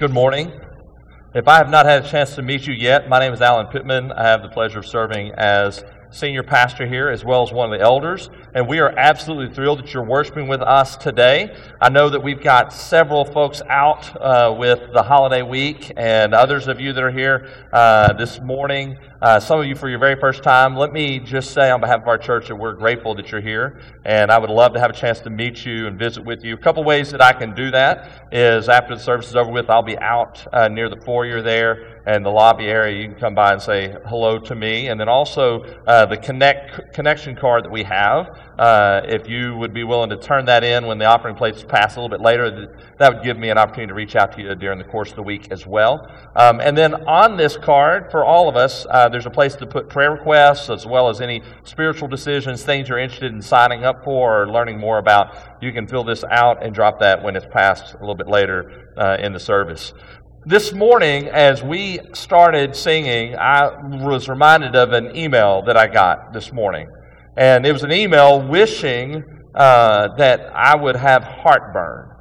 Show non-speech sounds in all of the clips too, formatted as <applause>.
Good morning. If I have not had a chance to meet you yet, my name is Alan Pittman. I have the pleasure of serving as senior pastor here as well as one of the elders. And we are absolutely thrilled that you're worshiping with us today. I know that we've got several folks out uh, with the holiday week and others of you that are here uh, this morning. Uh, some of you for your very first time. Let me just say on behalf of our church that we're grateful that you're here. And I would love to have a chance to meet you and visit with you. A couple ways that I can do that is after the service is over with, I'll be out uh, near the foyer there and the lobby area, you can come by and say hello to me. And then also uh, the connect connection card that we have. Uh, if you would be willing to turn that in when the offering plates pass a little bit later, that would give me an opportunity to reach out to you during the course of the week as well. Um, and then on this card, for all of us, uh, there's a place to put prayer requests as well as any spiritual decisions, things you're interested in signing up for or learning more about. You can fill this out and drop that when it's passed a little bit later uh, in the service. This morning, as we started singing, I was reminded of an email that I got this morning. And it was an email wishing uh, that I would have heartburn.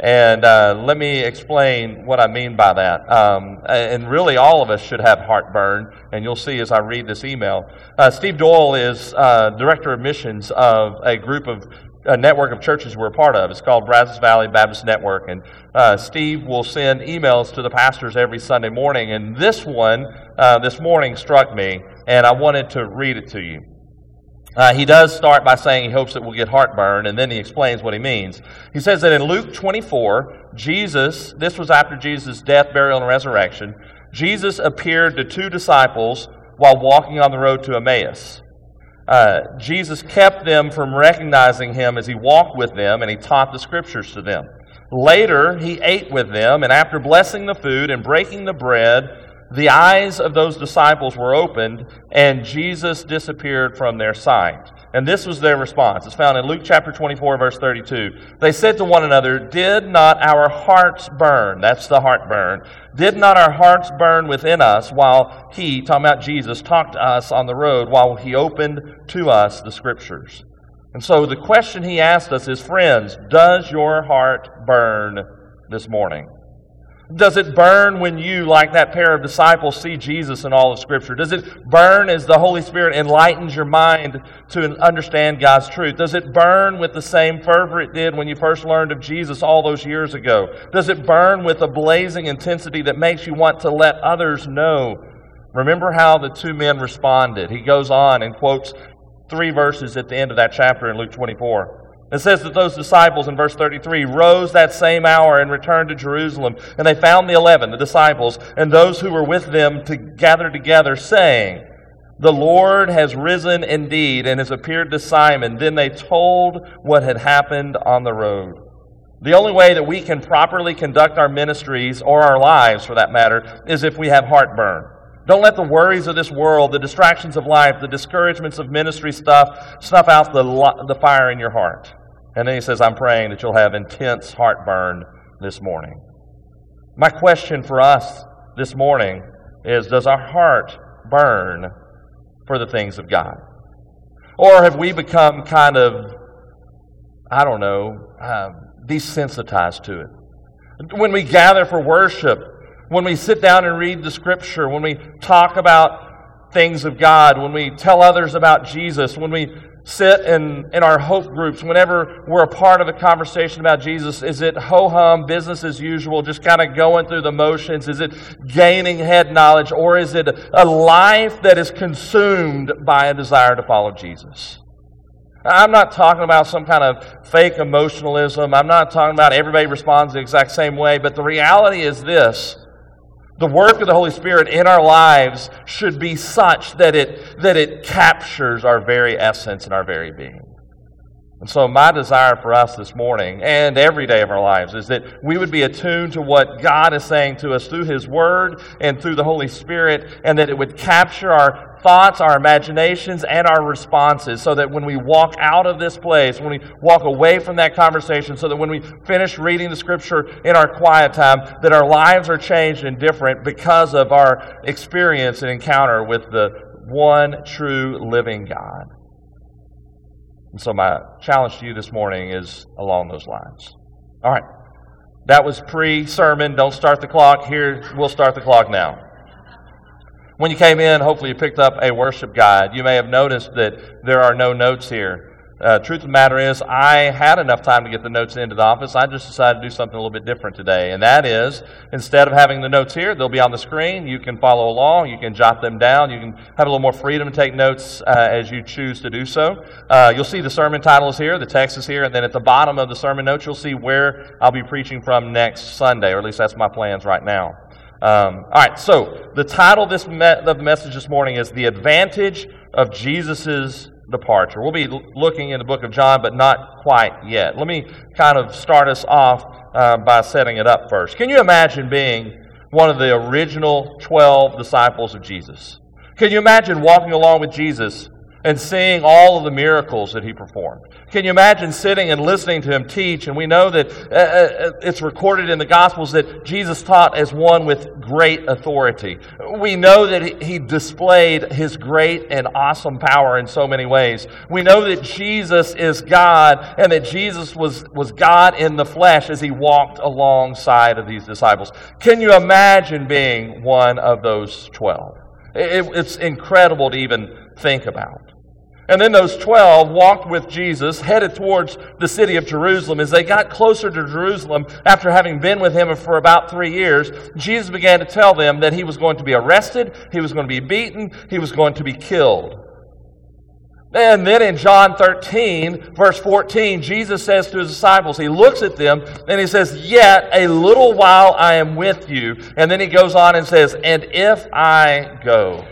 And uh, let me explain what I mean by that. Um, and really, all of us should have heartburn, and you'll see as I read this email. Uh, Steve Doyle is uh, director of missions of a group of a network of churches we're a part of. It's called Brazos Valley Baptist Network. And uh, Steve will send emails to the pastors every Sunday morning. And this one, uh, this morning, struck me, and I wanted to read it to you. Uh, he does start by saying he hopes that we'll get heartburn, and then he explains what he means. He says that in Luke 24, Jesus, this was after Jesus' death, burial, and resurrection, Jesus appeared to two disciples while walking on the road to Emmaus. Uh, Jesus kept them from recognizing him as he walked with them and he taught the scriptures to them. Later, he ate with them, and after blessing the food and breaking the bread, the eyes of those disciples were opened, and Jesus disappeared from their sight. And this was their response. It's found in Luke chapter 24, verse 32. They said to one another, Did not our hearts burn? That's the heartburn. Did not our hearts burn within us while he, talking about Jesus, talked to us on the road, while he opened to us the scriptures? And so the question he asked us is, friends, does your heart burn this morning? Does it burn when you, like that pair of disciples, see Jesus in all of Scripture? Does it burn as the Holy Spirit enlightens your mind to understand God's truth? Does it burn with the same fervor it did when you first learned of Jesus all those years ago? Does it burn with a blazing intensity that makes you want to let others know? Remember how the two men responded. He goes on and quotes three verses at the end of that chapter in Luke 24. It says that those disciples in verse 33 rose that same hour and returned to Jerusalem. And they found the eleven, the disciples, and those who were with them to gather together, saying, The Lord has risen indeed and has appeared to Simon. Then they told what had happened on the road. The only way that we can properly conduct our ministries, or our lives for that matter, is if we have heartburn. Don't let the worries of this world, the distractions of life, the discouragements of ministry stuff snuff out the, the fire in your heart. And then he says, I'm praying that you'll have intense heartburn this morning. My question for us this morning is Does our heart burn for the things of God? Or have we become kind of, I don't know, uh, desensitized to it? When we gather for worship, when we sit down and read the scripture, when we talk about things of God, when we tell others about Jesus, when we sit in, in our hope groups, whenever we're a part of a conversation about Jesus, is it ho hum, business as usual, just kind of going through the motions? Is it gaining head knowledge? Or is it a life that is consumed by a desire to follow Jesus? I'm not talking about some kind of fake emotionalism. I'm not talking about everybody responds the exact same way. But the reality is this the work of the Holy Spirit in our lives should be such that it, that it captures our very essence and our very being. And so, my desire for us this morning and every day of our lives is that we would be attuned to what God is saying to us through His Word and through the Holy Spirit, and that it would capture our thoughts, our imaginations, and our responses so that when we walk out of this place, when we walk away from that conversation, so that when we finish reading the Scripture in our quiet time, that our lives are changed and different because of our experience and encounter with the one true living God. And so, my challenge to you this morning is along those lines. All right. That was pre sermon. Don't start the clock. Here, we'll start the clock now. When you came in, hopefully you picked up a worship guide. You may have noticed that there are no notes here. Uh, truth of the matter is, I had enough time to get the notes into the office. I just decided to do something a little bit different today. And that is, instead of having the notes here, they'll be on the screen. You can follow along. You can jot them down. You can have a little more freedom to take notes uh, as you choose to do so. Uh, you'll see the sermon title is here, the text is here, and then at the bottom of the sermon notes, you'll see where I'll be preaching from next Sunday, or at least that's my plans right now. Um, all right, so the title of, this me- of the message this morning is The Advantage of Jesus' Departure. We'll be l- looking in the book of John, but not quite yet. Let me kind of start us off uh, by setting it up first. Can you imagine being one of the original 12 disciples of Jesus? Can you imagine walking along with Jesus and seeing all of the miracles that he performed. Can you imagine sitting and listening to him teach? And we know that uh, uh, it's recorded in the Gospels that Jesus taught as one with great authority. We know that he displayed his great and awesome power in so many ways. We know that Jesus is God and that Jesus was, was God in the flesh as he walked alongside of these disciples. Can you imagine being one of those 12? It, it's incredible to even think about. And then those 12 walked with Jesus, headed towards the city of Jerusalem. As they got closer to Jerusalem, after having been with him for about three years, Jesus began to tell them that he was going to be arrested, he was going to be beaten, he was going to be killed. And then in John 13, verse 14, Jesus says to his disciples, he looks at them and he says, Yet a little while I am with you. And then he goes on and says, And if I go.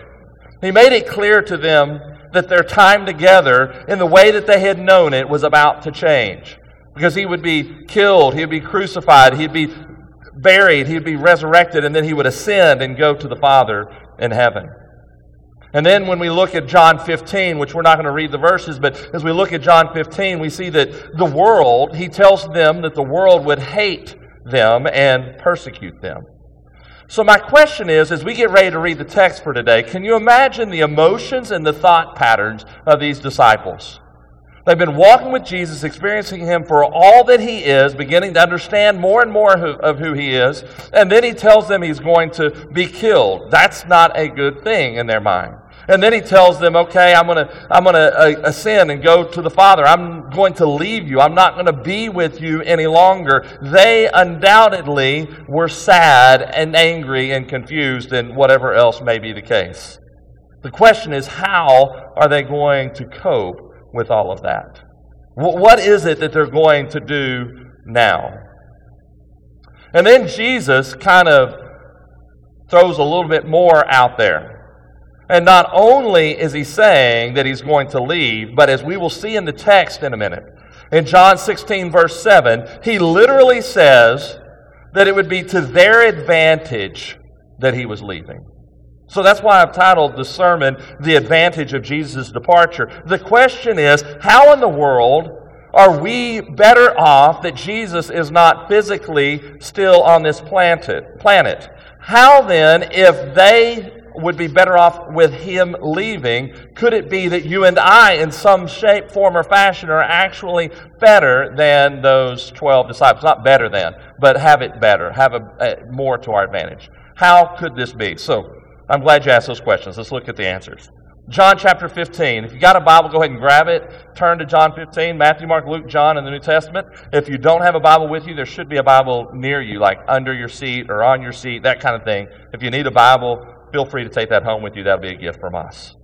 He made it clear to them that their time together, in the way that they had known it, was about to change. Because he would be killed, he would be crucified, he'd be buried, he'd be resurrected, and then he would ascend and go to the Father in heaven. And then when we look at John 15, which we're not going to read the verses, but as we look at John 15, we see that the world, he tells them that the world would hate them and persecute them. So, my question is as we get ready to read the text for today, can you imagine the emotions and the thought patterns of these disciples? They've been walking with Jesus, experiencing Him for all that He is, beginning to understand more and more of who He is, and then He tells them He's going to be killed. That's not a good thing in their mind. And then he tells them, okay, I'm going to I'm to uh, ascend and go to the Father. I'm going to leave you. I'm not going to be with you any longer. They undoubtedly were sad and angry and confused and whatever else may be the case. The question is, how are they going to cope with all of that? What is it that they're going to do now? And then Jesus kind of throws a little bit more out there. And not only is he saying that he's going to leave, but as we will see in the text in a minute, in John 16, verse 7, he literally says that it would be to their advantage that he was leaving. So that's why I've titled the sermon, The Advantage of Jesus' Departure. The question is, how in the world are we better off that Jesus is not physically still on this planet? How then, if they would be better off with him leaving, could it be that you and I, in some shape, form, or fashion, are actually better than those 12 disciples? Not better than, but have it better, have a, a, more to our advantage. How could this be? So, I'm glad you asked those questions. Let's look at the answers. John chapter 15. If you got a Bible, go ahead and grab it. Turn to John 15, Matthew, Mark, Luke, John in the New Testament. If you don't have a Bible with you, there should be a Bible near you, like under your seat or on your seat, that kind of thing. If you need a Bible, feel free to take that home with you. That'll be a gift from us.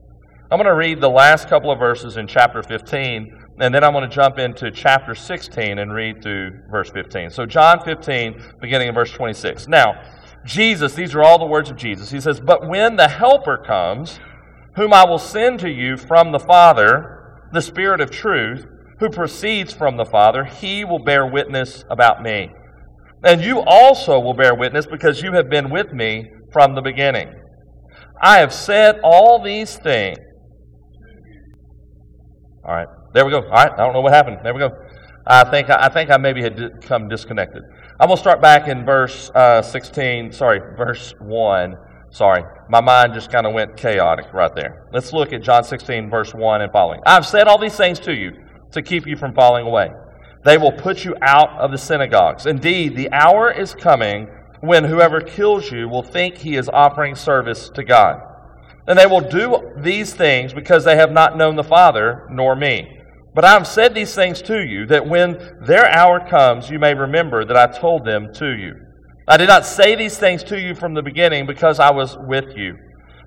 I'm going to read the last couple of verses in chapter 15, and then I'm going to jump into chapter 16 and read through verse 15. So, John 15, beginning in verse 26. Now, Jesus, these are all the words of Jesus. He says, But when the Helper comes, whom I will send to you from the Father, the Spirit of truth, who proceeds from the Father, he will bear witness about me. And you also will bear witness because you have been with me from the beginning. I have said all these things. All right, there we go. All right, I don't know what happened. There we go. I think I think I maybe had come disconnected. I'm gonna start back in verse uh, 16. Sorry, verse one. Sorry, my mind just kind of went chaotic right there. Let's look at John 16, verse 1 and following. I've said all these things to you to keep you from falling away. They will put you out of the synagogues. Indeed, the hour is coming when whoever kills you will think he is offering service to God. And they will do these things because they have not known the Father nor me. But I have said these things to you, that when their hour comes, you may remember that I told them to you. I did not say these things to you from the beginning because I was with you.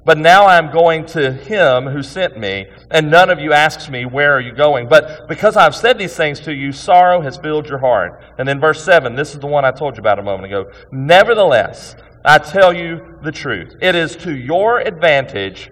But now I am going to him who sent me, and none of you asks me, Where are you going? But because I have said these things to you, sorrow has filled your heart. And then verse 7, this is the one I told you about a moment ago. Nevertheless, I tell you the truth. It is to your advantage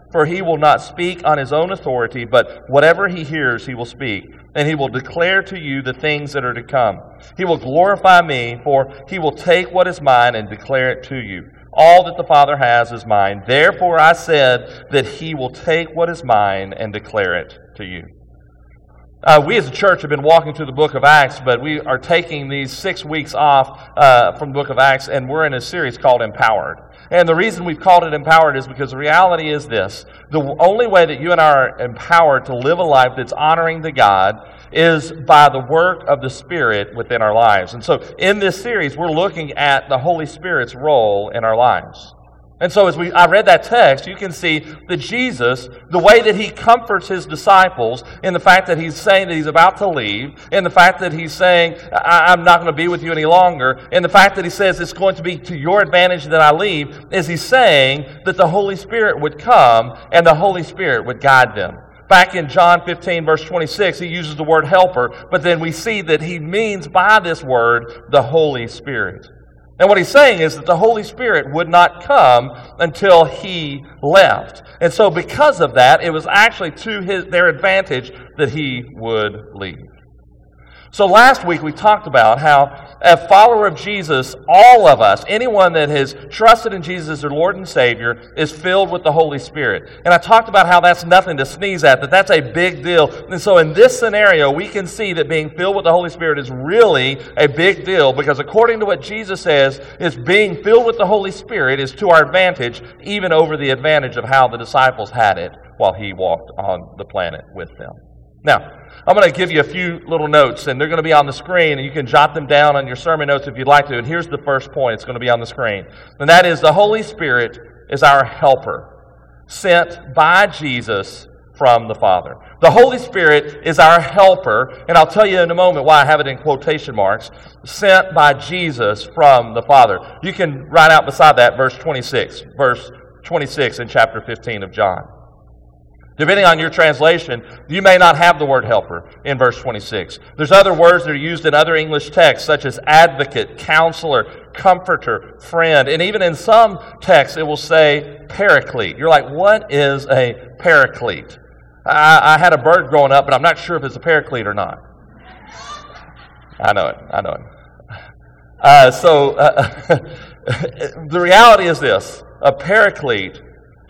For he will not speak on his own authority, but whatever he hears, he will speak. And he will declare to you the things that are to come. He will glorify me, for he will take what is mine and declare it to you. All that the Father has is mine. Therefore I said that he will take what is mine and declare it to you. Uh, we as a church have been walking through the book of Acts, but we are taking these six weeks off uh, from the book of Acts, and we're in a series called Empowered. And the reason we've called it Empowered is because the reality is this the only way that you and I are empowered to live a life that's honoring to God is by the work of the Spirit within our lives. And so in this series, we're looking at the Holy Spirit's role in our lives. And so, as we, I read that text, you can see that Jesus, the way that he comforts his disciples in the fact that he's saying that he's about to leave, in the fact that he's saying, I, am not going to be with you any longer, in the fact that he says it's going to be to your advantage that I leave, is he's saying that the Holy Spirit would come and the Holy Spirit would guide them. Back in John 15, verse 26, he uses the word helper, but then we see that he means by this word the Holy Spirit. And what he's saying is that the Holy Spirit would not come until he left. And so, because of that, it was actually to his, their advantage that he would leave. So last week we talked about how, a follower of Jesus, all of us, anyone that has trusted in Jesus as their Lord and Savior, is filled with the Holy Spirit. And I talked about how that's nothing to sneeze at, that that's a big deal. And so in this scenario, we can see that being filled with the Holy Spirit is really a big deal because according to what Jesus says, is being filled with the Holy Spirit is to our advantage, even over the advantage of how the disciples had it while he walked on the planet with them. Now, I'm going to give you a few little notes, and they're going to be on the screen, and you can jot them down on your sermon notes if you'd like to. And here's the first point it's going to be on the screen. And that is the Holy Spirit is our helper, sent by Jesus from the Father. The Holy Spirit is our helper, and I'll tell you in a moment why I have it in quotation marks, sent by Jesus from the Father. You can write out beside that verse 26, verse 26 in chapter 15 of John. Depending on your translation, you may not have the word helper in verse 26. There's other words that are used in other English texts, such as advocate, counselor, comforter, friend. And even in some texts, it will say paraclete. You're like, what is a paraclete? I, I had a bird growing up, but I'm not sure if it's a paraclete or not. I know it. I know it. Uh, so uh, <laughs> the reality is this a paraclete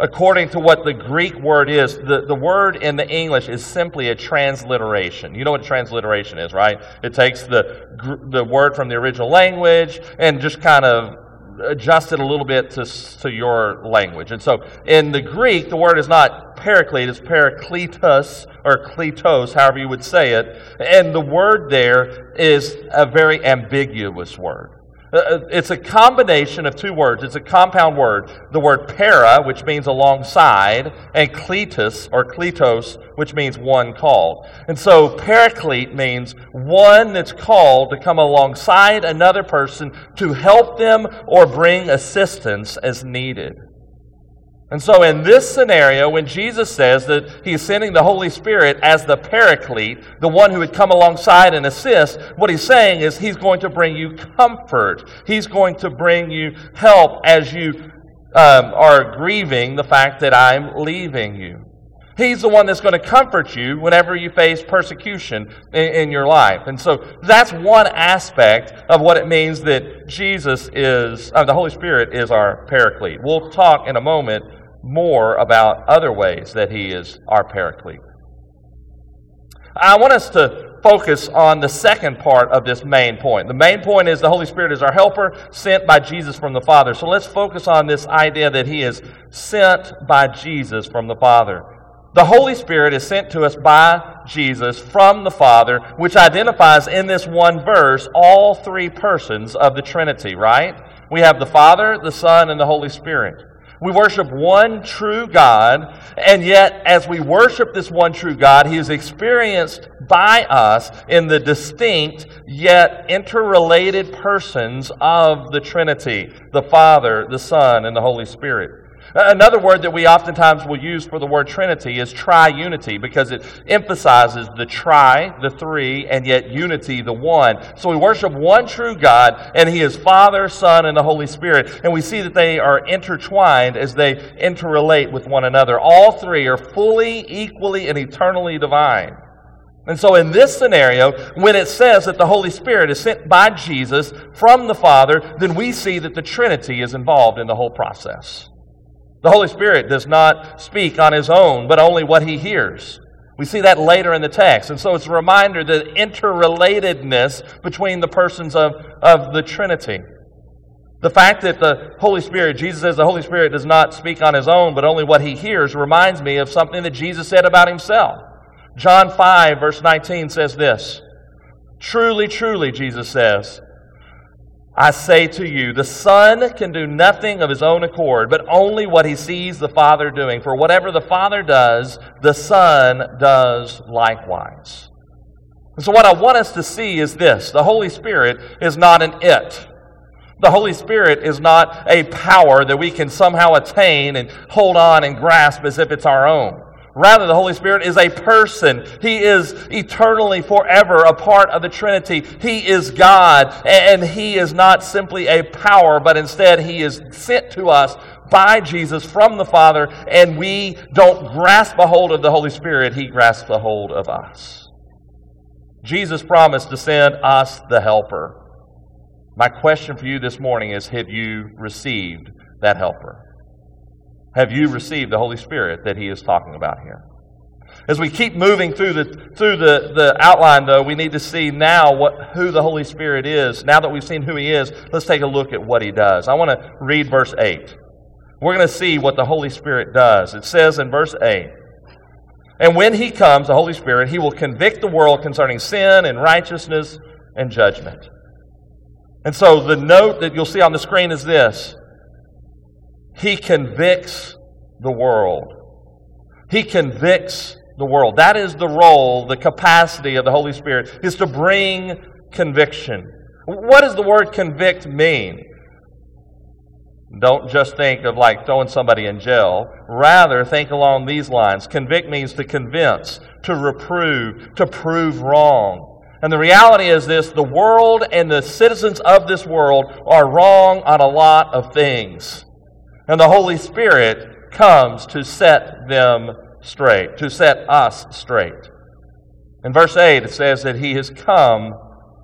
according to what the Greek word is. The, the word in the English is simply a transliteration. You know what a transliteration is, right? It takes the, the word from the original language and just kind of adjust it a little bit to, to your language. And so in the Greek, the word is not paraclete, it's parakletos or kletos, however you would say it. And the word there is a very ambiguous word. Uh, uh, it's a combination of two words. It's a compound word. The word para, which means alongside, and kletos or kletos, which means one called. And so paraclete means one that's called to come alongside another person to help them or bring assistance as needed. And so, in this scenario, when Jesus says that he's sending the Holy Spirit as the paraclete, the one who would come alongside and assist, what he's saying is he's going to bring you comfort. He's going to bring you help as you um, are grieving the fact that I'm leaving you. He's the one that's going to comfort you whenever you face persecution in, in, your life. And so that's one aspect of what it means that Jesus is, uh, the Holy Spirit is our paraclete. We'll talk in a moment more about other ways that He is our paraclete. I want us to focus on the second part of this main point. The main point is the Holy Spirit is our helper, sent by Jesus from the Father. So let's focus on this idea that He is sent by Jesus from the Father. The Holy Spirit is sent to us by Jesus from the Father, which identifies in this one verse all three persons of the Trinity, right? We have the Father, the Son, and the Holy Spirit. We worship one true God, and yet as we worship this one true God, He is experienced by us in the distinct yet interrelated persons of the Trinity the Father, the Son, and the Holy Spirit. Another word that we oftentimes will use for the word Trinity is triunity because it emphasizes the tri, the three, and yet unity, the one. So we worship one true God, and He is Father, Son, and the Holy Spirit. And we see that they are intertwined as they interrelate with one another. All three are fully, equally, and eternally divine. And so, in this scenario, when it says that the Holy Spirit is sent by Jesus from the Father, then we see that the Trinity is involved in the whole process. The Holy Spirit does not speak on his own, but only what he hears. We see that later in the text. And so it's a reminder the interrelatedness between the persons of, of the Trinity. The fact that the Holy Spirit, Jesus says the Holy Spirit does not speak on his own, but only what he hears, reminds me of something that Jesus said about himself. John 5, verse 19 says this Truly, truly, Jesus says, I say to you, the Son can do nothing of his own accord, but only what he sees the Father doing. For whatever the Father does, the Son does likewise. And so, what I want us to see is this the Holy Spirit is not an it. The Holy Spirit is not a power that we can somehow attain and hold on and grasp as if it's our own. Rather, the Holy Spirit is a person. He is eternally, forever a part of the Trinity. He is God, and He is not simply a power, but instead He is sent to us by Jesus from the Father, and we don't grasp a hold of the Holy Spirit, He grasps a hold of us. Jesus promised to send us the Helper. My question for you this morning is Have you received that Helper? Have you received the Holy Spirit that he is talking about here? As we keep moving through the through the, the outline, though, we need to see now what who the Holy Spirit is. Now that we've seen who he is, let's take a look at what he does. I want to read verse 8. We're going to see what the Holy Spirit does. It says in verse 8, And when he comes, the Holy Spirit, he will convict the world concerning sin and righteousness and judgment. And so the note that you'll see on the screen is this he convicts the world. He convicts the world. That is the role, the capacity of the Holy Spirit, is to bring conviction. What does the word convict mean? Don't just think of like throwing somebody in jail. Rather, think along these lines. Convict means to convince, to reprove, to prove wrong. And the reality is this the world and the citizens of this world are wrong on a lot of things. And the Holy Spirit comes to set them straight, to set us straight. In verse 8, it says that He has come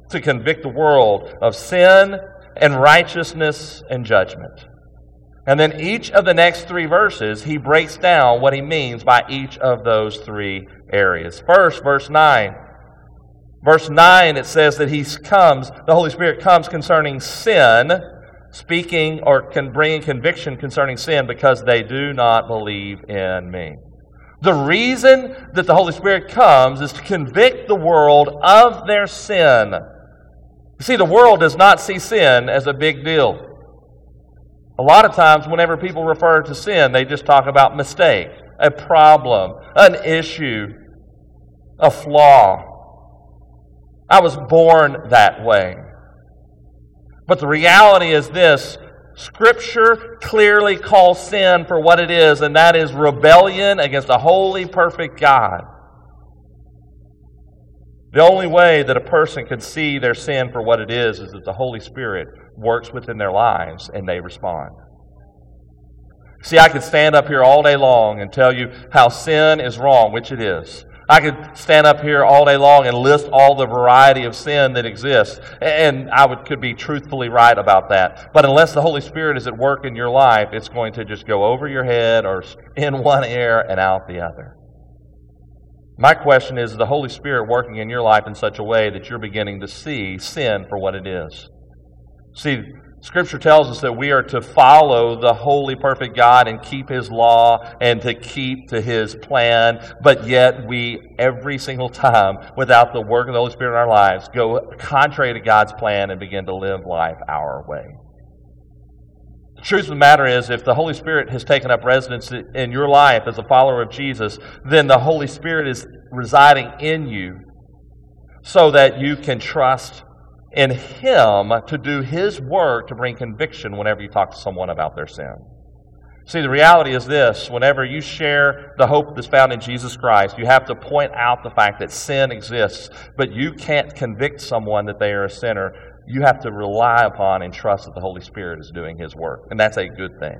to convict the world of sin and righteousness and judgment. And then each of the next three verses, he breaks down what he means by each of those three areas. First, verse 9. Verse 9, it says that he comes, the Holy Spirit comes concerning sin speaking or can bring conviction concerning sin because they do not believe in me. The reason that the Holy Spirit comes is to convict the world of their sin. You see, the world does not see sin as a big deal. A lot of times, whenever people refer to sin, they just talk about mistake, a problem, an issue, a flaw. I was born that way. But the reality is this Scripture clearly calls sin for what it is, and that is rebellion against a holy, perfect God. The only way that a person can see their sin for what it is is that the Holy Spirit works within their lives and they respond. See, I could stand up here all day long and tell you how sin is wrong, which it is. I could stand up here all day long and list all the variety of sin that exists, and I would, could be truthfully right about that. But unless the Holy Spirit is at work in your life, it's going to just go over your head or <laughs> in one ear and out the other. My question is, is the Holy Spirit working in your life in such a way that you're beginning to see sin for what it is? See, Scripture tells us that we are to follow the holy, perfect God and keep His law and to keep to His plan, but yet we, every single time, without the work of the Holy Spirit in our lives, go contrary to God's plan and begin to live life our way. The truth of the matter is, if the Holy Spirit has taken up residence in your life as a follower of Jesus, then the Holy Spirit is residing in you so that you can trust in Him to do His work to bring conviction whenever you talk to someone about their sin. See, the reality is this whenever you share the hope that's found in Jesus Christ, you have to point out the fact that sin exists, but you can't convict someone that they are a sinner. You have to rely upon and trust that the Holy Spirit is doing His work, and that's a good thing.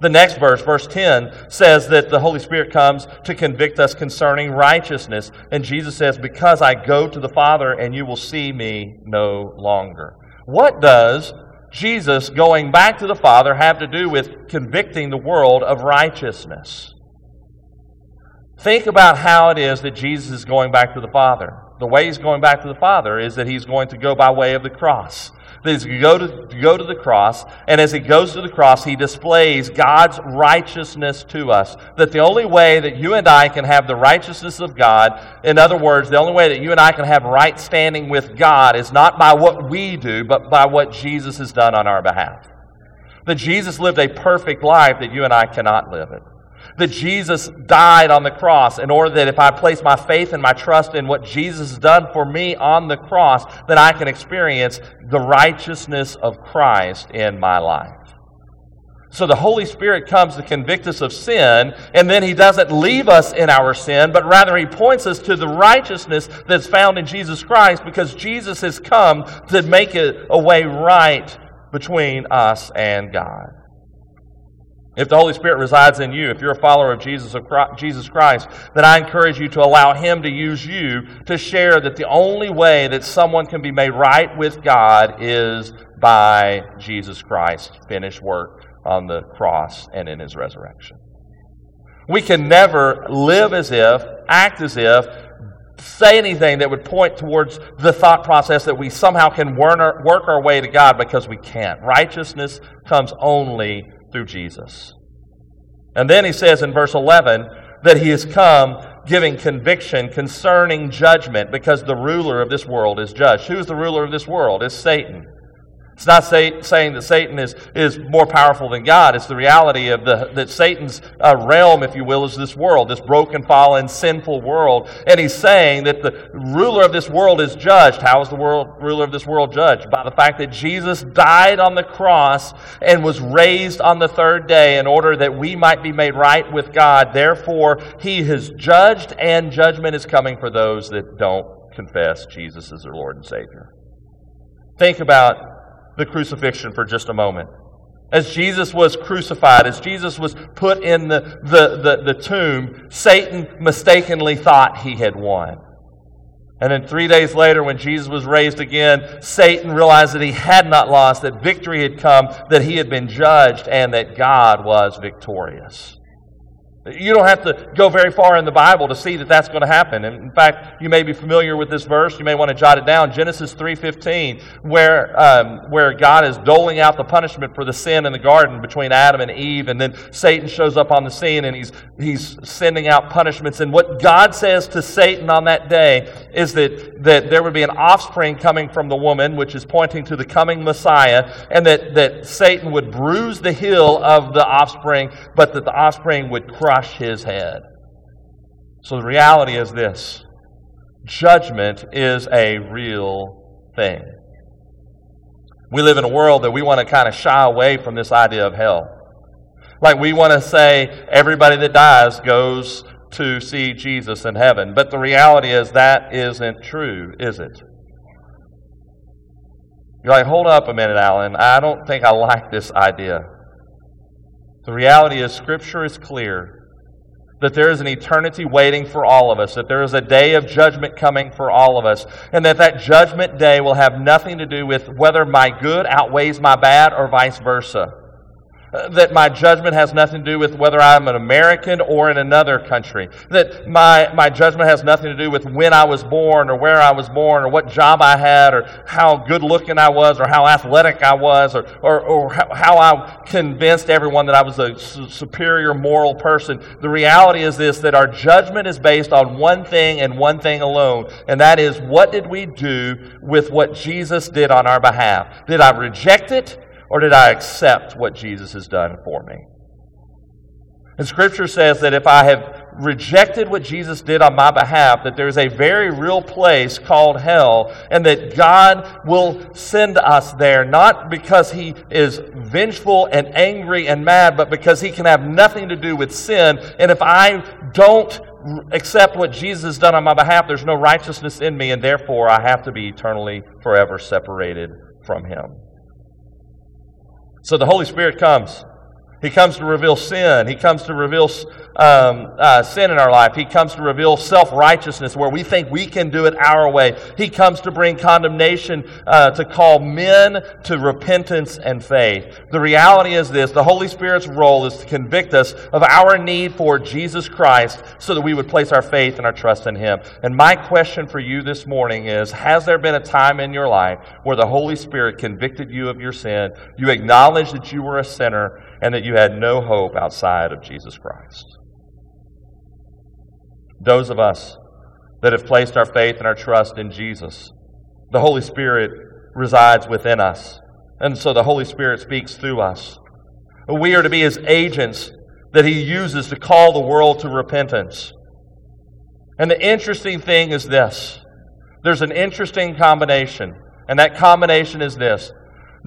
The next verse, verse 10, says that the Holy Spirit comes to convict us concerning righteousness. And Jesus says, Because I go to the Father and you will see me no longer. What does Jesus going back to the Father have to do with convicting the world of righteousness? Think about how it is that Jesus is going back to the Father. The way he's going back to the Father is that he's going to go by way of the cross that he's to go to, to go to the cross, and as he goes to the cross, he displays God's righteousness to us. That the only way that you and I can have the righteousness of God, in other words, the only way that you and I can have right standing with God is not by what we do, but by what Jesus has done on our behalf. That Jesus lived a perfect life that you and I cannot live it that Jesus died on the cross in order that if I place my faith and my trust in what Jesus has done for me on the cross, then I can experience the righteousness of Christ in my life. So the Holy Spirit comes to convict us of sin, and then He doesn't leave us in our sin, but rather He points us to the righteousness that's found in Jesus Christ because Jesus has come to make a, a way right between us and God. If the Holy Spirit resides in you, if you're a follower of Jesus, of Christ, Jesus Christ, then I encourage you to allow Him to use you to share that the only way that someone can be made right with God is by Jesus Christ's finished work on the cross and in His resurrection. We can never live as if, act as if, say anything that would point towards the thought process that we somehow can work our way to God because we can't. Righteousness comes only through Jesus. And then he says in verse 11 that he has come giving conviction concerning judgment because the ruler of this world is judged. Who's the ruler of this world? It's Satan. It's not say, saying that Satan is, is more powerful than God. It's the reality of the, that Satan's uh, realm, if you will, is this world, this broken, fallen, sinful world. And he's saying that the ruler of this world is judged. How is the world, ruler of this world judged? By the fact that Jesus died on the cross and was raised on the third day in order that we might be made right with God. Therefore, he is judged, and judgment is coming for those that don't confess Jesus as their Lord and Savior. Think about the crucifixion for just a moment. As Jesus was crucified, as Jesus was put in the, the, the, the tomb, Satan mistakenly thought he had won. And then three days later, when Jesus was raised again, Satan realized that he had not lost, that victory had come, that he had been judged, and that God was victorious. You don't have to go very far in the Bible to see that that's going to happen. And in fact, you may be familiar with this verse. You may want to jot it down. Genesis 3.15, where, um, where God is doling out the punishment for the sin in the garden between Adam and Eve. And then Satan shows up on the scene and he's, he's sending out punishments. And what God says to Satan on that day is that, that there would be an offspring coming from the woman, which is pointing to the coming Messiah, and that, that Satan would bruise the heel of the offspring, but that the offspring would crush his head. So the reality is this judgment is a real thing. We live in a world that we want to kind of shy away from this idea of hell. Like we want to say everybody that dies goes to see Jesus in heaven. But the reality is that isn't true, is it? You're like, hold up a minute, Alan. I don't think I like this idea. The reality is, Scripture is clear that there is an eternity waiting for all of us, that there is a day of judgment coming for all of us, and that that judgment day will have nothing to do with whether my good outweighs my bad or vice versa. That my judgment has nothing to do with whether I'm an American or in another country. That my, my judgment has nothing to do with when I was born or where I was born or what job I had or how good looking I was or how athletic I was or, or, or how I convinced everyone that I was a superior moral person. The reality is this that our judgment is based on one thing and one thing alone, and that is what did we do with what Jesus did on our behalf? Did I reject it? Or did I accept what Jesus has done for me? And Scripture says that if I have rejected what Jesus did on my behalf, that there is a very real place called hell, and that God will send us there, not because He is vengeful and angry and mad, but because He can have nothing to do with sin. And if I don't accept what Jesus has done on my behalf, there's no righteousness in me, and therefore I have to be eternally, forever separated from Him. So the Holy Spirit comes. He comes to reveal sin. He comes to reveal um, uh, sin in our life. He comes to reveal self righteousness where we think we can do it our way. He comes to bring condemnation, uh, to call men to repentance and faith. The reality is this the Holy Spirit's role is to convict us of our need for Jesus Christ so that we would place our faith and our trust in Him. And my question for you this morning is Has there been a time in your life where the Holy Spirit convicted you of your sin? You acknowledged that you were a sinner and that you had no hope outside of Jesus Christ? those of us that have placed our faith and our trust in Jesus. The Holy Spirit resides within us. And so the Holy Spirit speaks through us. We are to be his agents that he uses to call the world to repentance. And the interesting thing is this there's an interesting combination. And that combination is this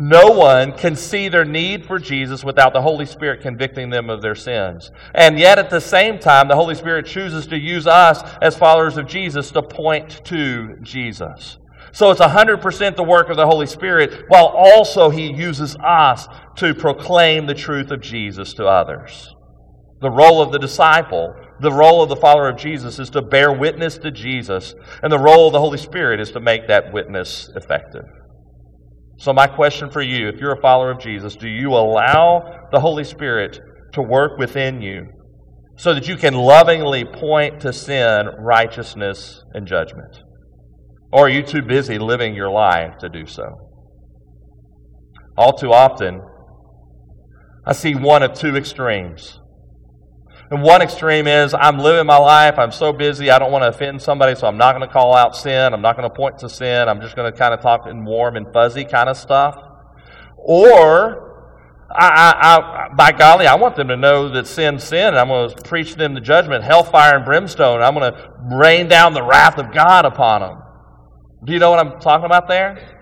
no one can see their need for Jesus without the Holy Spirit convicting them of their sins. And yet, at the same time, the Holy Spirit chooses to use us as followers of Jesus to point to Jesus. So it's 100% the work of the Holy Spirit, while also He uses us to proclaim the truth of Jesus to others. The role of the disciple, the role of the follower of Jesus is to bear witness to Jesus, and the role of the Holy Spirit is to make that witness effective. So, my question for you, if you're a follower of Jesus, do you allow the Holy Spirit to work within you so that you can lovingly point to sin, righteousness, and judgment? Or are you too busy living your life to do so? All too often, I see one of two extremes. And one extreme is I'm living my life, I'm so busy, I don't want to offend somebody, so I'm not going to call out sin, I'm not going to point to sin, I'm just going to kind of talk in warm and fuzzy kind of stuff. Or, I, I, I, by golly, I want them to know that sin's sin, and I'm going to preach them the judgment, hellfire and brimstone, I'm going to rain down the wrath of God upon them. Do you know what I'm talking about there?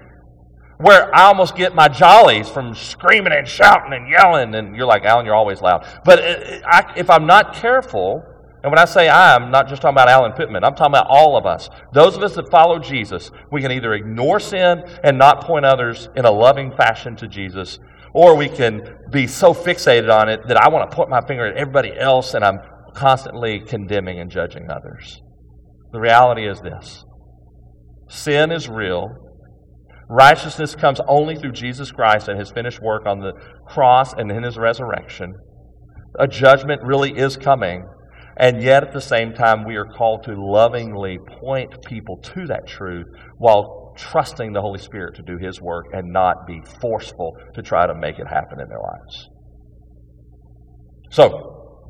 Where I almost get my jollies from screaming and shouting and yelling. And you're like, Alan, you're always loud. But uh, uh, I, if I'm not careful, and when I say I, I'm not just talking about Alan Pittman, I'm talking about all of us. Those of us that follow Jesus, we can either ignore sin and not point others in a loving fashion to Jesus, or we can be so fixated on it that I want to point my finger at everybody else and I'm constantly condemning and judging others. The reality is this sin is real, Righteousness comes only through Jesus Christ and his finished work on the cross and in his resurrection. A judgment really is coming. And yet, at the same time, we are called to lovingly point people to that truth while trusting the Holy Spirit to do His work and not be forceful to try to make it happen in their lives. So,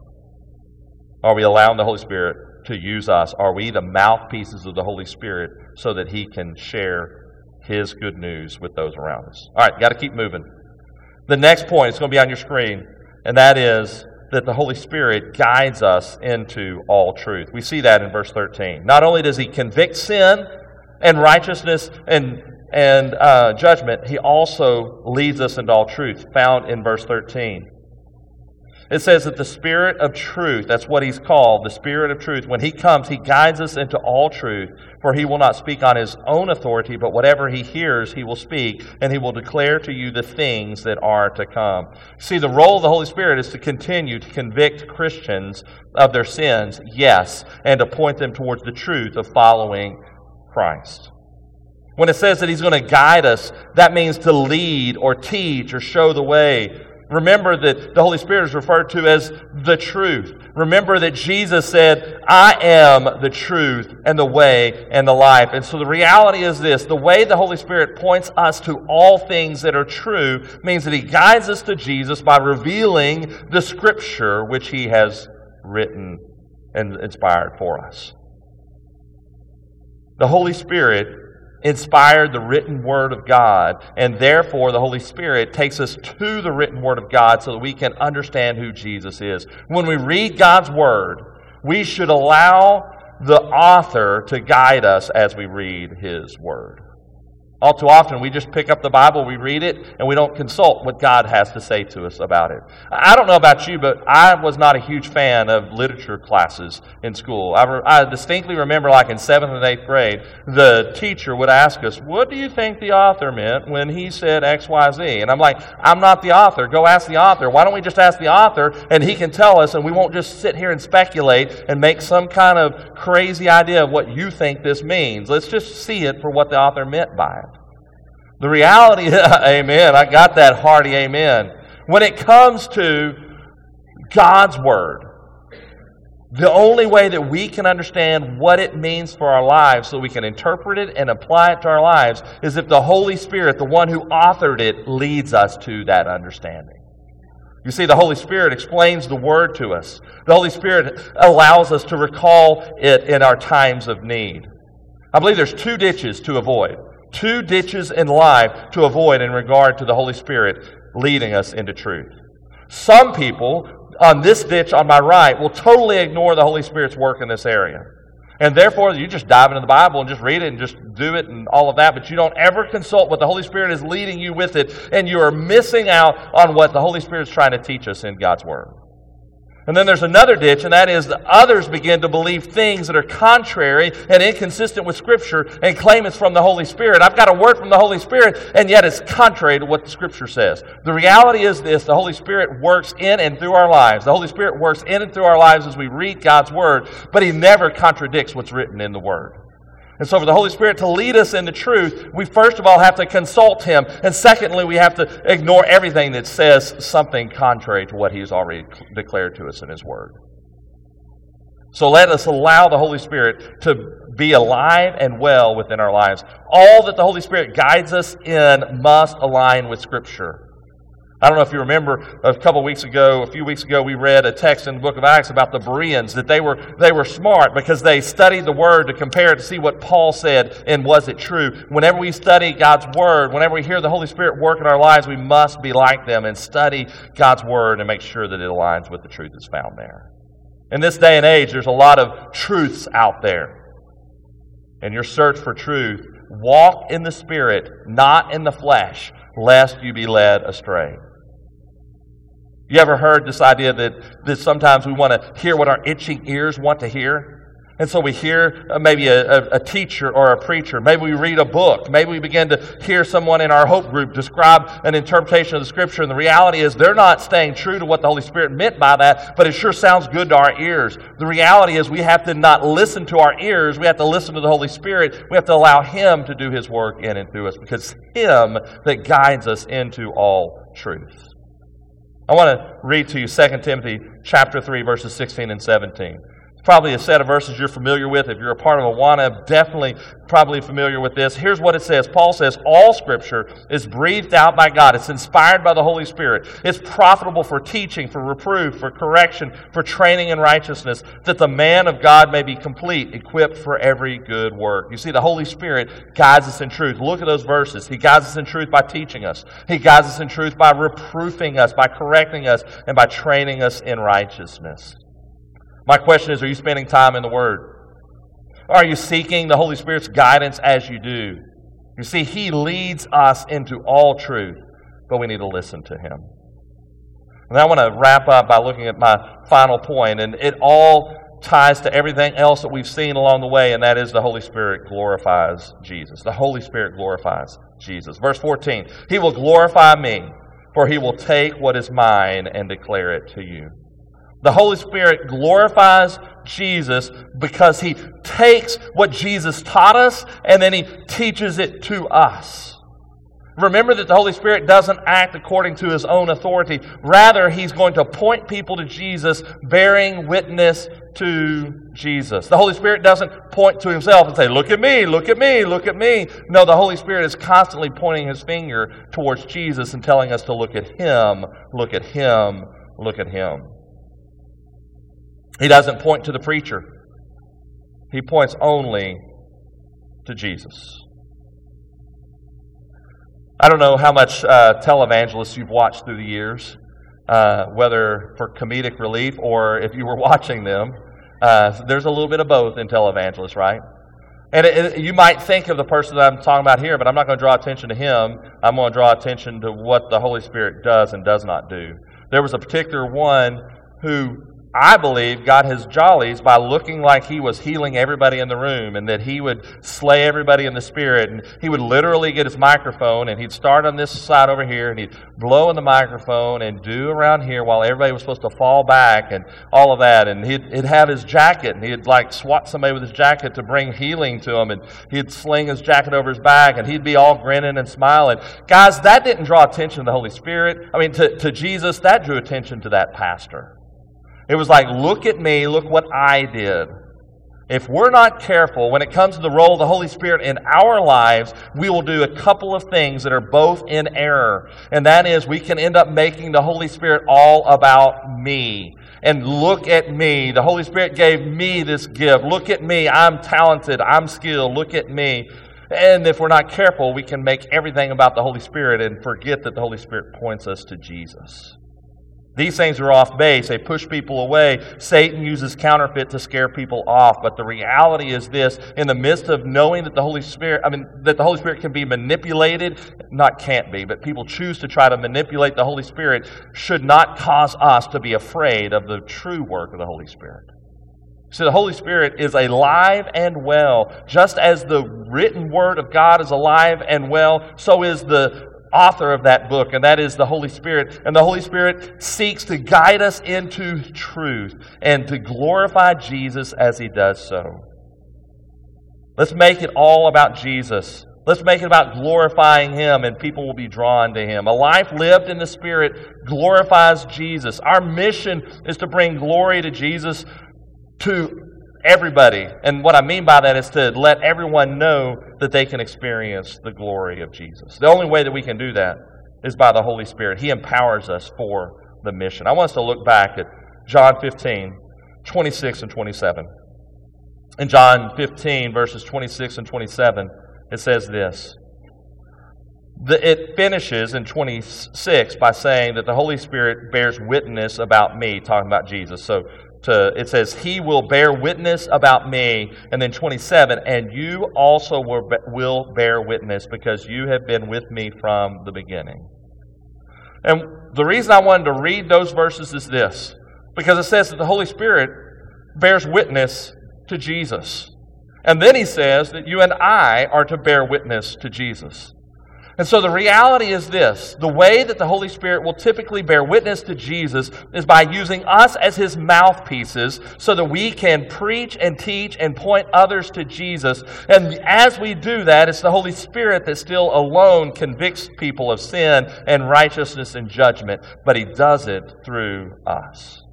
are we allowing the Holy Spirit to use us? Are we the mouthpieces of the Holy Spirit so that He can share his good news with those around us. All right, got to keep moving. The next point is going to be on your screen, and that is that the Holy Spirit guides us into all truth. We see that in verse 13. Not only does he convict sin and righteousness and, and uh, judgment, he also leads us into all truth, found in verse 13. It says that the Spirit of truth, that's what he's called, the Spirit of truth, when he comes, he guides us into all truth, for he will not speak on his own authority, but whatever he hears, he will speak, and he will declare to you the things that are to come. See, the role of the Holy Spirit is to continue to convict Christians of their sins, yes, and to point them towards the truth of following Christ. When it says that he's going to guide us, that means to lead or teach or show the way. Remember that the Holy Spirit is referred to as the truth. Remember that Jesus said, I am the truth and the way and the life. And so the reality is this the way the Holy Spirit points us to all things that are true means that He guides us to Jesus by revealing the Scripture which He has written and inspired for us. The Holy Spirit inspired the written Word of God, and therefore the Holy Spirit takes us to the written Word of God so that we can understand who Jesus is. When we read God's Word, we should allow the author to guide us as we read His Word. All too often, we just pick up the Bible, we read it, and we don't consult what God has to say to us about it. I don't know about you, but I was not a huge fan of literature classes in school. I, re- I distinctly remember, like in seventh and eighth grade, the teacher would ask us, What do you think the author meant when he said X, Y, Z? And I'm like, I'm not the author. Go ask the author. Why don't we just ask the author and he can tell us, and we won't just sit here and speculate and make some kind of crazy idea of what you think this means? Let's just see it for what the author meant by it. The reality, <laughs> amen, I got that hearty amen. When it comes to God's Word, the only way that we can understand what it means for our lives so we can interpret it and apply it to our lives is if the Holy Spirit, the one who authored it, leads us to that understanding. You see, the Holy Spirit explains the Word to us. The Holy Spirit allows us to recall it in our times of need. I believe there's two ditches to avoid two ditches in life to avoid in regard to the Holy Spirit leading us into truth. Some people on this ditch on my right will totally ignore the Holy Spirit's work in this area. And therefore, you just dive into the Bible and just read it and just do it and all of that, but you don't ever consult what the Holy Spirit is leading you with it, and you are missing out on what the Holy Spirit is trying to teach us in God's Word. And then there's another ditch, and that is that others begin to believe things that are contrary and inconsistent with Scripture and claim it's from the Holy Spirit. I've got a word from the Holy Spirit, and yet it's contrary to what the Scripture says. The reality is this the Holy Spirit works in and through our lives. The Holy Spirit works in and through our lives as we read God's Word, but He never contradicts what's written in the Word. And so, for the Holy Spirit to lead us into truth, we first of all have to consult Him. And secondly, we have to ignore everything that says something contrary to what He's already declared to us in His Word. So, let us allow the Holy Spirit to be alive and well within our lives. All that the Holy Spirit guides us in must align with Scripture. I don't know if you remember a couple weeks ago, a few weeks ago, we read a text in the book of Acts about the Bereans, that they were, they were smart because they studied the Word to compare it to see what Paul said and was it true. Whenever we study God's Word, whenever we hear the Holy Spirit work in our lives, we must be like them and study God's Word and make sure that it aligns with the truth that's found there. In this day and age, there's a lot of truths out there. In your search for truth, walk in the Spirit, not in the flesh, lest you be led astray. You ever heard this idea that, that sometimes we want to hear what our itching ears want to hear? And so we hear uh, maybe a, a, a, teacher or a preacher. Maybe we read a book. Maybe we begin to hear someone in our hope group describe an interpretation of the scripture. And the reality is they're not staying true to what the Holy Spirit meant by that, but it sure sounds good to our ears. The reality is we have to not listen to our ears. We have to listen to the Holy Spirit. We have to allow Him to do His work in and through us because Him that guides us into all truth. I want to read to you 2 Timothy chapter 3 verses 16 and 17. Probably a set of verses you're familiar with. If you're a part of Awana, definitely probably familiar with this. Here's what it says. Paul says, All scripture is breathed out by God. It's inspired by the Holy Spirit. It's profitable for teaching, for reproof, for correction, for training in righteousness, that the man of God may be complete, equipped for every good work. You see, the Holy Spirit guides us in truth. Look at those verses. He guides us in truth by teaching us. He guides us in truth by reproofing us, by correcting us, and by training us in righteousness. My question is Are you spending time in the Word? Are you seeking the Holy Spirit's guidance as you do? You see, He leads us into all truth, but we need to listen to Him. And I want to wrap up by looking at my final point, and it all ties to everything else that we've seen along the way, and that is the Holy Spirit glorifies Jesus. The Holy Spirit glorifies Jesus. Verse 14 He will glorify me, for he will take what is mine and declare it to you. The Holy Spirit glorifies Jesus because he takes what Jesus taught us and then he teaches it to us. Remember that the Holy Spirit doesn't act according to his own authority. Rather, he's going to point people to Jesus, bearing witness to Jesus. The Holy Spirit doesn't point to himself and say, Look at me, look at me, look at me. No, the Holy Spirit is constantly pointing his finger towards Jesus and telling us to look at him, look at him, look at him. He doesn't point to the preacher, he points only to Jesus. I don't know how much uh, televangelists you've watched through the years, uh, whether for comedic relief or if you were <laughs> watching them. Uh, there's a little bit of both in televangelists, right? And it, it, you might think of the person that I'm talking about here, but I'm not going to draw attention to him. I'm going to draw attention to what the Holy Spirit does and does not do. There was a particular one who I believe got his jollies by looking like he was healing everybody in the room and that he would slay everybody in the spirit. And he would literally get his microphone and he'd start on this side over here and he'd blow in the microphone and do around here while everybody was supposed to fall back and all of that. And he'd, he'd have his jacket and he'd like swat somebody with his jacket to bring healing to him. And he'd sling his jacket over his back and he'd be all grinning and smiling. Guys, that didn't draw attention to the Holy Spirit. I mean, to, to Jesus, that drew attention to that pastor. It was like, look at me, look what I did. If we're not careful when it comes to the role of the Holy Spirit in our lives, we will do a couple of things that are both in error. And that is, we can end up making the Holy Spirit all about me. And look at me. The Holy Spirit gave me this gift. Look at me. I'm talented. I'm skilled. Look at me. And if we're not careful, we can make everything about the Holy Spirit and forget that the Holy Spirit points us to Jesus. These things are off base. They push people away. Satan uses counterfeit to scare people off. But the reality is this in the midst of knowing that the Holy Spirit, I mean, that the Holy Spirit can be manipulated, not can't be, but people choose to try to manipulate the Holy Spirit, should not cause us to be afraid of the true work of the Holy Spirit. See, the Holy Spirit is alive and well. Just as the written word of God is alive and well, so is the author of that book, and that is the Holy Spirit. And the Holy Spirit seeks to guide us into truth and to glorify Jesus as he does so. Let's make it all about Jesus. Let's make it about glorifying Him, and people will be drawn to Him. A life lived in the Spirit glorifies Jesus. Our mission is to bring glory to Jesus to everybody. And what I mean by that is to let everyone know that they can experience the glory of Jesus. The only way that we can do that is by the Holy Spirit. He empowers us for the mission. I want us to look back at John 15, 26 and 27. In John 15, verses 26 and 27, it says this. The, it finishes in 26 by saying that the Holy Spirit bears witness about me, talking about Jesus. So to it says he will bear witness about me. And then 27 and you also will, will bear witness because you have been with me from the beginning. And the reason i wanted to read those verses is this because it says that the holy spirit bears witness to jesus. And then he says that you and i are to bear witness to jesus and so the reality is this the way that the Holy Spirit will typically bear witness to Jesus is by using us as his mouthpieces so that we can preach and teach and point others to Jesus. And as we do that, it's the Holy Spirit that still alone convicts people of sin and righteousness and judgment, but he does it through us.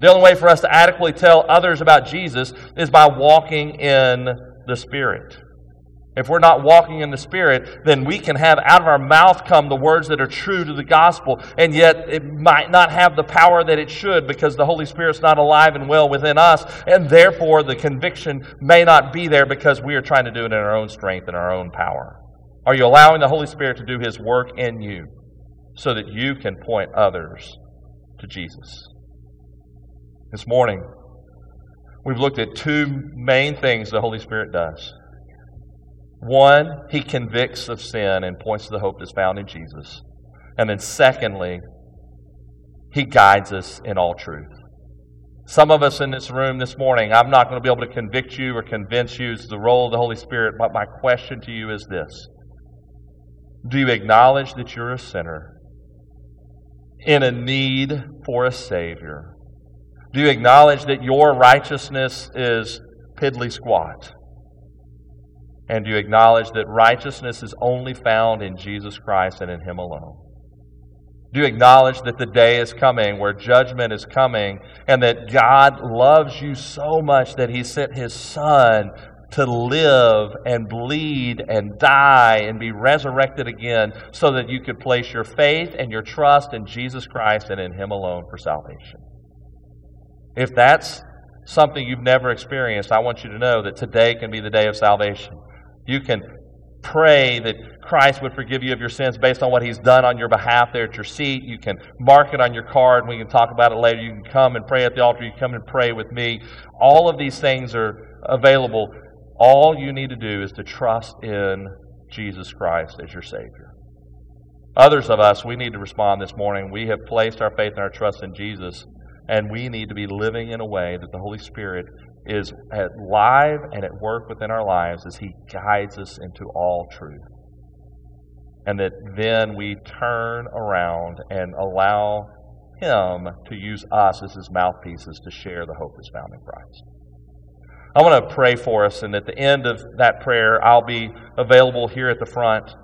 The only way for us to adequately tell others about Jesus is by walking in the Spirit. If we're not walking in the Spirit, then we can have out of our mouth come the words that are true to the gospel, and yet it might not have the power that it should because the Holy Spirit's not alive and well within us, and therefore the conviction may not be there because we are trying to do it in our own strength and our own power. Are you allowing the Holy Spirit to do His work in you so that you can point others to Jesus? This morning, we've looked at two main things the Holy Spirit does. One, he convicts of sin and points to the hope that's found in Jesus. And then, secondly, He guides us in all truth. Some of us in this room this morning, I'm not going to be able to convict you or convince you. It's the role of the Holy Spirit. But my question to you is this Do you acknowledge that you're a sinner in a need for a Savior? Do you acknowledge that your righteousness is piddly squat? And do you acknowledge that righteousness is only found in Jesus Christ and in Him alone? Do you acknowledge that the day is coming where judgment is coming and that God loves you so much that He sent His Son to live and bleed and die and be resurrected again so that you could place your faith and your trust in Jesus Christ and in Him alone for salvation? If that's something you've never experienced, I want you to know that today can be the day of salvation. You can pray that Christ would forgive you of your sins based on what He's done on your behalf there at your seat. You can mark it on your card, and we can talk about it later. You can come and pray at the altar. You can come and pray with me. All of these things are available. All you need to do is to trust in Jesus Christ as your Savior. Others of us, we need to respond this morning. We have placed our faith and our trust in Jesus, and we need to be living in a way that the Holy Spirit is at live and at work within our lives as He guides us into all truth. And that then we turn around and allow Him to use us as His mouthpieces to share the hope that's found in Christ. I want to pray for us, and at the end of that prayer, I'll be available here at the front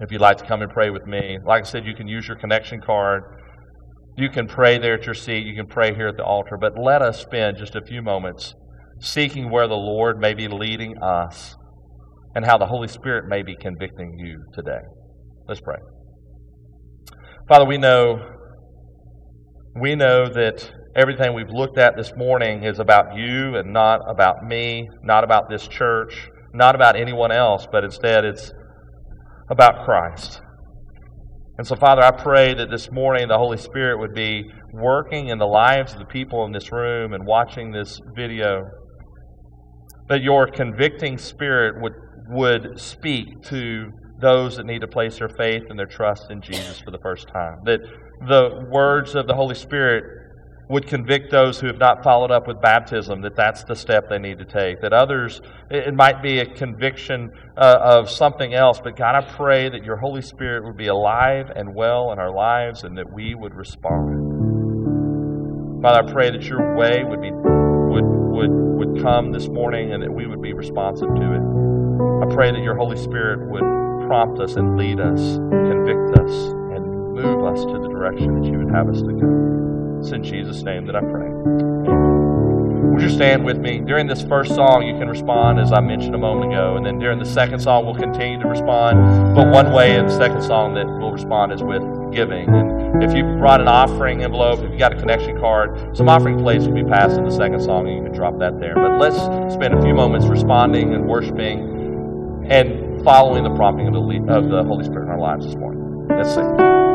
if you'd like to come and pray with me. Like I said, you can use your connection card. You can pray there at your seat. You can pray here at the altar. But let us spend just a few moments seeking where the Lord may be leading us and how the Holy Spirit may be convicting you today. Let's pray. Father, we know we know that everything we've looked at this morning is about you and not about me, not about this church, not about anyone else, but instead it's about Christ. And so, Father, I pray that this morning the Holy Spirit would be working in the lives of the people in this room and watching this video. That your convicting spirit would, would speak to those that need to place their faith and their trust in Jesus for the first time. That the words of the Holy Spirit would convict those who have not followed up with baptism that that's the step they need to take. That others, it might be a conviction uh, of something else, but God, I pray that your Holy Spirit would be alive and well in our lives and that we would respond. Father, I pray that your way would be would would would come this morning and that we would be responsive to it. I pray that your Holy Spirit would prompt us and lead us, convict us, and move us to the direction that you would have us to go. It's in Jesus' name that I pray. Amen. Would you stand with me? During this first song, you can respond, as I mentioned a moment ago. And then during the second song, we'll continue to respond. But one way in the second song that we'll respond is with giving. And if you brought an offering envelope, if you got a connection card, some offering plates will be passed in the second song, and you can drop that there. But let's spend a few moments responding and worshiping and following the prompting of the, of the Holy Spirit in our lives this morning. Let's sing.